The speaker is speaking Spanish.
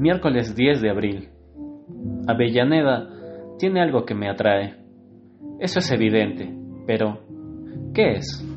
Miércoles 10 de abril. Avellaneda tiene algo que me atrae. Eso es evidente, pero ¿qué es?